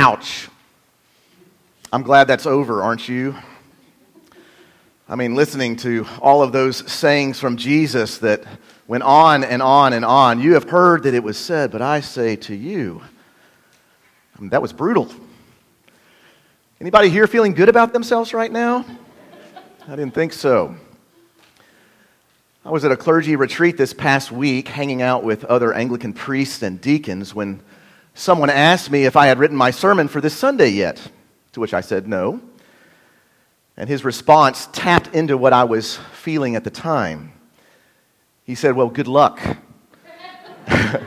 Ouch. I'm glad that's over, aren't you? I mean, listening to all of those sayings from Jesus that went on and on and on. You have heard that it was said, but I say to you. I mean, that was brutal. Anybody here feeling good about themselves right now? I didn't think so. I was at a clergy retreat this past week, hanging out with other Anglican priests and deacons, when someone asked me if I had written my sermon for this Sunday yet, to which I said no. And his response tapped into what I was feeling at the time. He said, Well, good luck.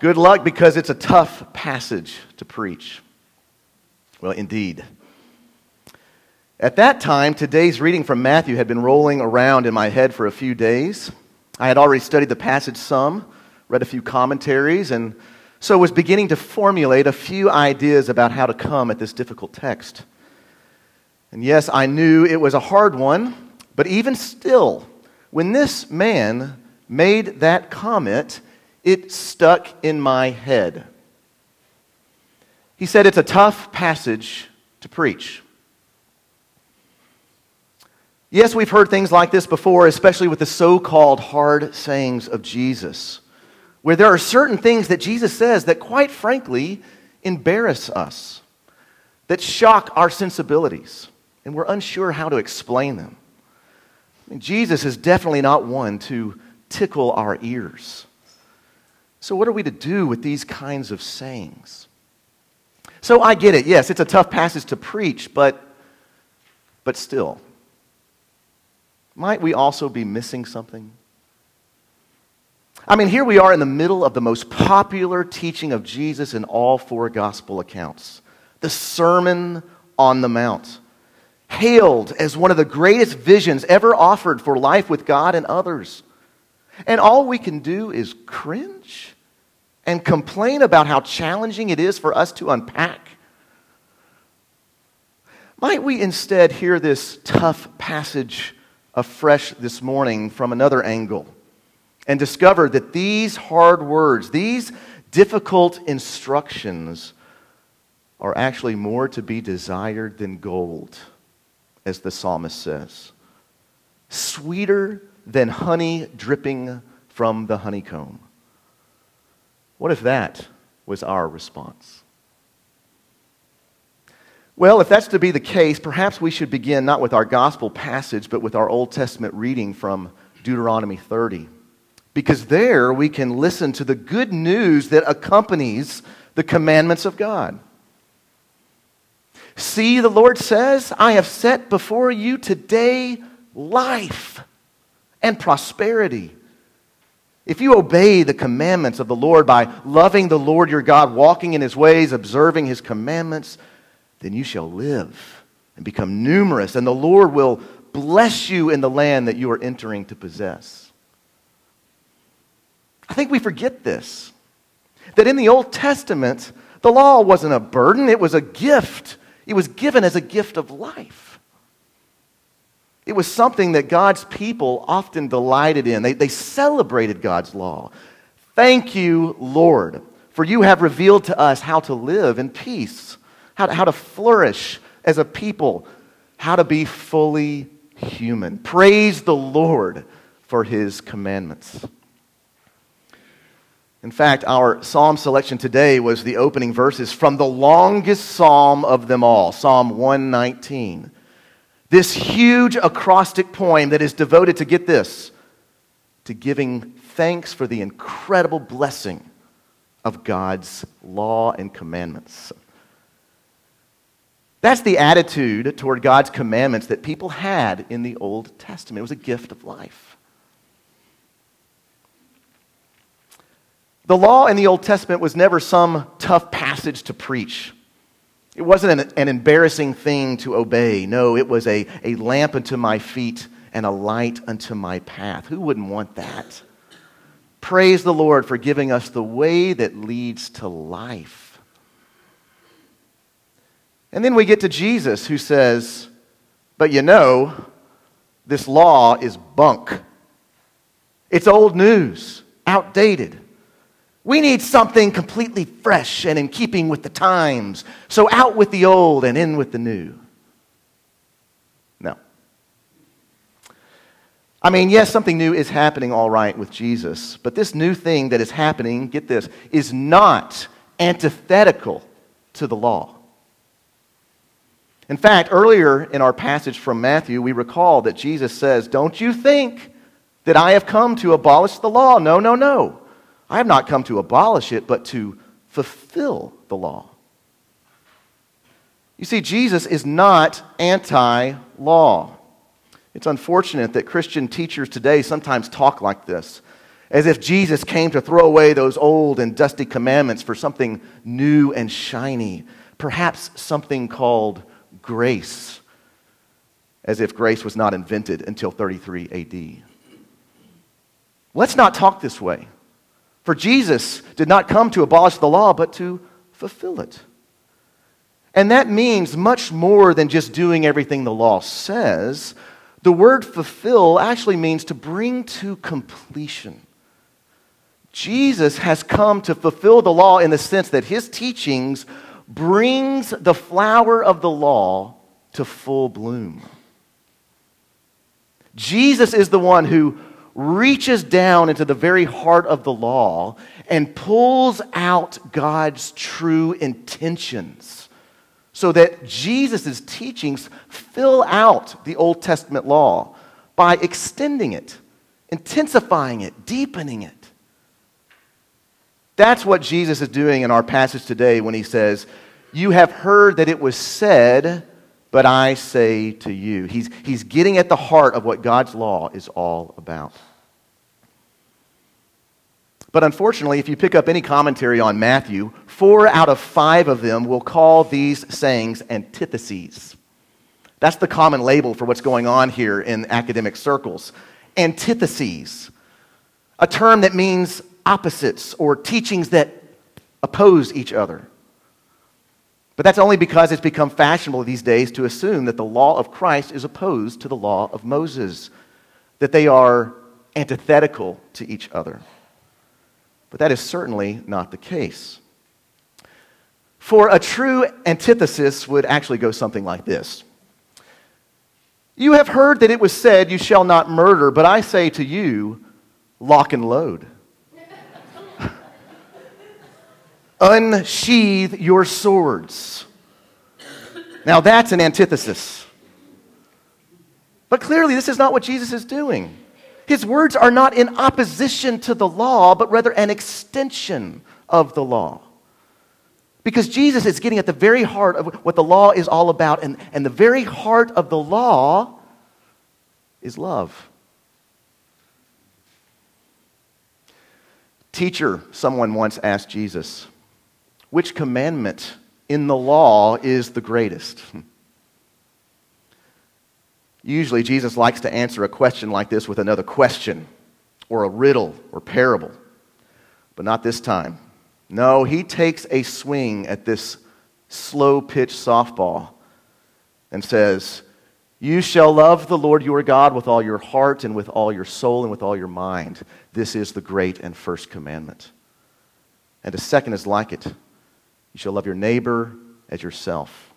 good luck because it's a tough passage to preach. Well, indeed. At that time, today's reading from Matthew had been rolling around in my head for a few days. I had already studied the passage some, read a few commentaries, and so was beginning to formulate a few ideas about how to come at this difficult text. And yes, I knew it was a hard one, but even still, when this man made that comment, it stuck in my head. He said it's a tough passage to preach. Yes, we've heard things like this before, especially with the so called hard sayings of Jesus, where there are certain things that Jesus says that, quite frankly, embarrass us, that shock our sensibilities, and we're unsure how to explain them. I mean, Jesus is definitely not one to tickle our ears. So, what are we to do with these kinds of sayings? So, I get it. Yes, it's a tough passage to preach, but, but still might we also be missing something? I mean, here we are in the middle of the most popular teaching of Jesus in all four gospel accounts the Sermon on the Mount, hailed as one of the greatest visions ever offered for life with God and others. And all we can do is cringe and complain about how challenging it is for us to unpack. Might we instead hear this tough passage afresh this morning from another angle and discover that these hard words, these difficult instructions, are actually more to be desired than gold, as the psalmist says. Sweeter than honey dripping from the honeycomb. What if that was our response? Well, if that's to be the case, perhaps we should begin not with our gospel passage, but with our Old Testament reading from Deuteronomy 30. Because there we can listen to the good news that accompanies the commandments of God. See, the Lord says, I have set before you today life and prosperity. If you obey the commandments of the Lord by loving the Lord your God, walking in his ways, observing his commandments, then you shall live and become numerous, and the Lord will bless you in the land that you are entering to possess. I think we forget this that in the Old Testament, the law wasn't a burden, it was a gift. It was given as a gift of life. It was something that God's people often delighted in. They, they celebrated God's law. Thank you, Lord, for you have revealed to us how to live in peace how to, how to flourish as a people, how to be fully human. Praise the Lord for his commandments. In fact, our psalm selection today was the opening verses from the longest psalm of them all, Psalm 119. This huge acrostic poem that is devoted to get this, to giving thanks for the incredible blessing of God's law and commandments. That's the attitude toward God's commandments that people had in the Old Testament. It was a gift of life. The law in the Old Testament was never some tough passage to preach. It wasn't an, an, embarrassing thing to obey. No, it was a, a lamp unto my feet and a light unto my path. Who wouldn't want that? Praise the Lord for giving us the way that leads to life. And then we get to Jesus who says, But you know, this law is bunk. It's old news, outdated. We need something completely fresh and in keeping with the times. So out with the old and in with the new. No. I mean, yes, something new is happening all right with Jesus, but this new thing that is happening, get this, is not antithetical to the law. In fact, earlier in our passage from Matthew, we recall that Jesus says, Don't you think that I have come to abolish the law? No, no, no. I have not come to abolish it, but to fulfill the law. You see, Jesus is not anti law. It's unfortunate that Christian teachers today sometimes talk like this, as if Jesus came to throw away those old and dusty commandments for something new and shiny, perhaps something called grace, as if grace was not invented until 33 AD. Let's not talk this way. For Jesus did not come to abolish the law, but to fulfill it. And that means much more than just doing everything the law says. The word fulfill actually means to bring to completion. Jesus has come to fulfill the law in the sense that his teachings brings the flower of the law to full bloom. Jesus is the one who reaches down into the very heart of the law and pulls out God's true intentions so that Jesus' teachings fill out the Old Testament law by extending it, intensifying it, deepening it. That's what Jesus is doing in our passage today when he says, You have heard that it was said, but I say to you. He's, he's getting at the heart of what God's law is all about. But unfortunately, if you pick up any commentary on Matthew, four out of five of them will call these sayings antitheses. That's the common label for what's going on here in academic circles. Antitheses, a term that means opposites or teachings that oppose each other. But that's only because it's become fashionable these days to assume that the law of Christ is opposed to the law of Moses, that they are antithetical to each other. But that is certainly not the case. For a true antithesis would actually go something like this You have heard that it was said, You shall not murder, but I say to you, lock and load. Unsheathe your swords. Now that's an antithesis. But clearly, this is not what Jesus is doing. His words are not in opposition to the law, but rather an extension of the law. Because Jesus is getting at the very heart of what the law is all about, and, and the very heart of the law is love. Teacher, someone once asked Jesus, which commandment in the law is the greatest? Usually, Jesus likes to answer a question like this with another question or a riddle or parable, but not this time. No, he takes a swing at this slow pitch softball and says, You shall love the Lord your God with all your heart and with all your soul and with all your mind. This is the great and first commandment. And a second is like it you shall love your neighbor as yourself.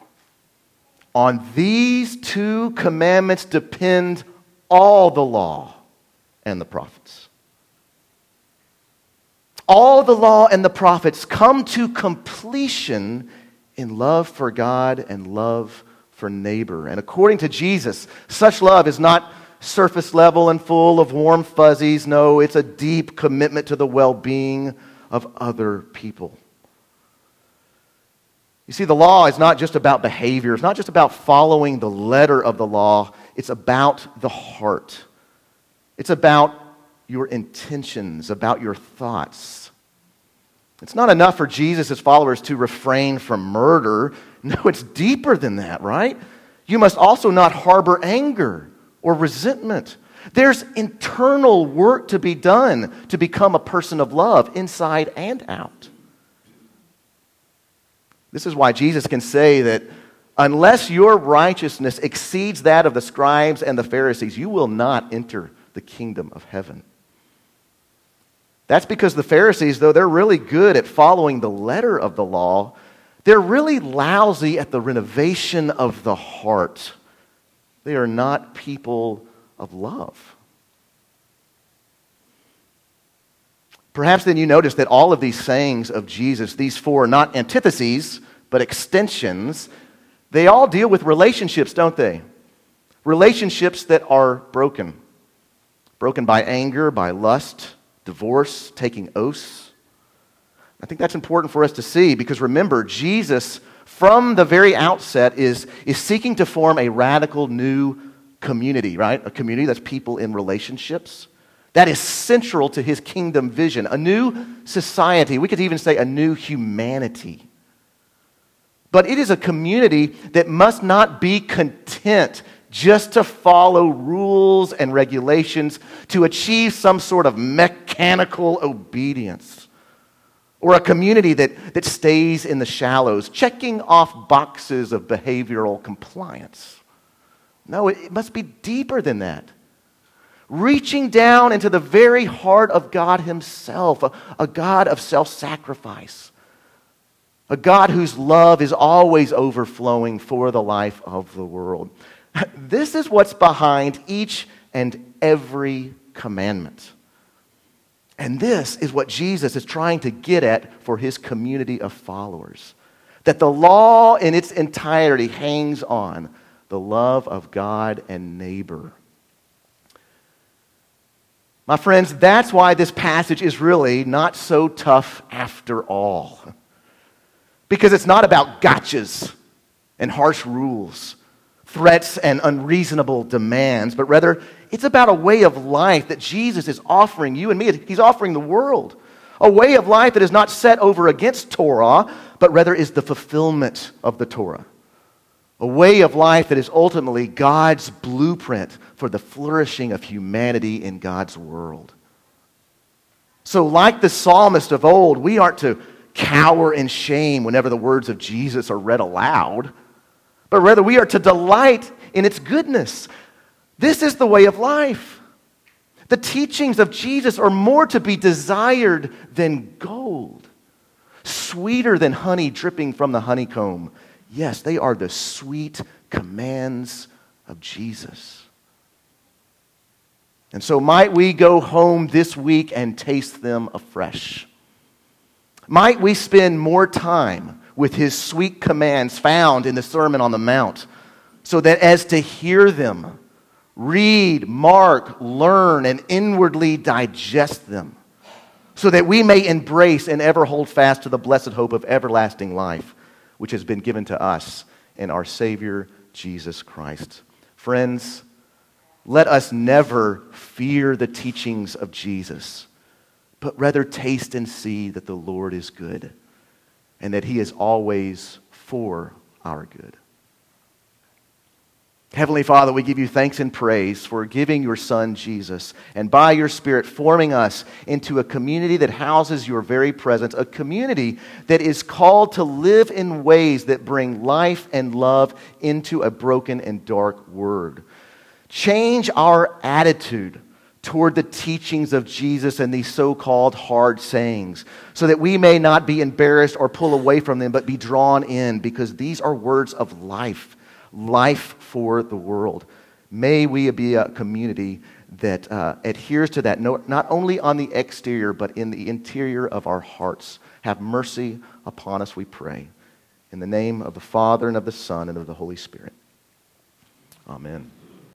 On these two commandments depend all the law and the prophets. All the law and the prophets come to completion in love for God and love for neighbor. And according to Jesus, such love is not surface level and full of warm fuzzies. No, it's a deep commitment to the well being of other people. You see, the law is not just about behavior, it's not just about following the letter of the law, it's about the heart. It's about your intentions, about your thoughts. It's not enough for Jesus' followers to refrain from murder. No, it's deeper than that, right? You must also not harbor anger or resentment. There's internal work to be done to become a person of love, inside and out. This is why Jesus can say that unless your righteousness exceeds that of the scribes and the Pharisees, you will not enter the kingdom of heaven. That's because the Pharisees, though they're really good at following the letter of the law, they're really lousy at the renovation of the heart. They are not people of love. Perhaps then you notice that all of these sayings of Jesus, these four, are not antitheses, but extensions, they all deal with relationships, don't they? Relationships that are broken. Broken by anger, by lust, divorce, taking oaths. I think that's important for us to see because remember, Jesus, from the very outset, is, is seeking to form a radical new community, right? A community that's people in relationships. That is central to his kingdom vision. A new society, we could even say a new humanity. But it is a community that must not be content just to follow rules and regulations to achieve some sort of mechanical obedience. Or a community that, that stays in the shallows, checking off boxes of behavioral compliance. No, it must be deeper than that reaching down into the very heart of God Himself, a, a God of self sacrifice, a God whose love is always overflowing for the life of the world. This is what's behind each and every commandment. And this is what Jesus is trying to get at for his community of followers. That the law in its entirety hangs on the love of God and neighbor. My friends, that's why this passage is really not so tough after all. Because it's not about gotchas and harsh rules, threats and unreasonable demands, but rather it's about a way of life that Jesus is offering you and me. He's offering the world. A way of life that is not set over against Torah, but rather is the fulfillment of the Torah a way of life that is ultimately God's blueprint for the flourishing of humanity in God's world. So, like the psalmist of old, we aren't to cower in shame whenever the words of Jesus are read aloud, but rather we are to delight in its goodness. This is the way of life. The teachings of Jesus are more to be desired than gold, sweeter than honey dripping from the honeycomb Yes, they are the sweet commands of Jesus. And so, might we go home this week and taste them afresh? Might we spend more time with his sweet commands found in the Sermon on the Mount, so that as to hear them, read, mark, learn, and inwardly digest them, so that we may embrace and ever hold fast to the blessed hope of everlasting life which has been given to us in our Savior, Jesus Christ. Friends, let us never fear the teachings of Jesus, but rather taste and see that the Lord is good and that He is always for our good. Heavenly Father, we give you thanks and praise for giving your Son, Jesus, and by your Spirit forming us into a community that houses your very presence, a community that is called to live in ways that bring life and love into a broken and dark world. Change our attitude toward the teachings of Jesus and these so called hard sayings, so that we may not be embarrassed or pull away from them, but be drawn in, because these are words of life life for the world. May we be a community that uh, adheres to that, not only on the exterior, but in the interior of our hearts. Have mercy upon us, we pray. In the name of the Father, and of the Son, and of the Holy Spirit. Amen.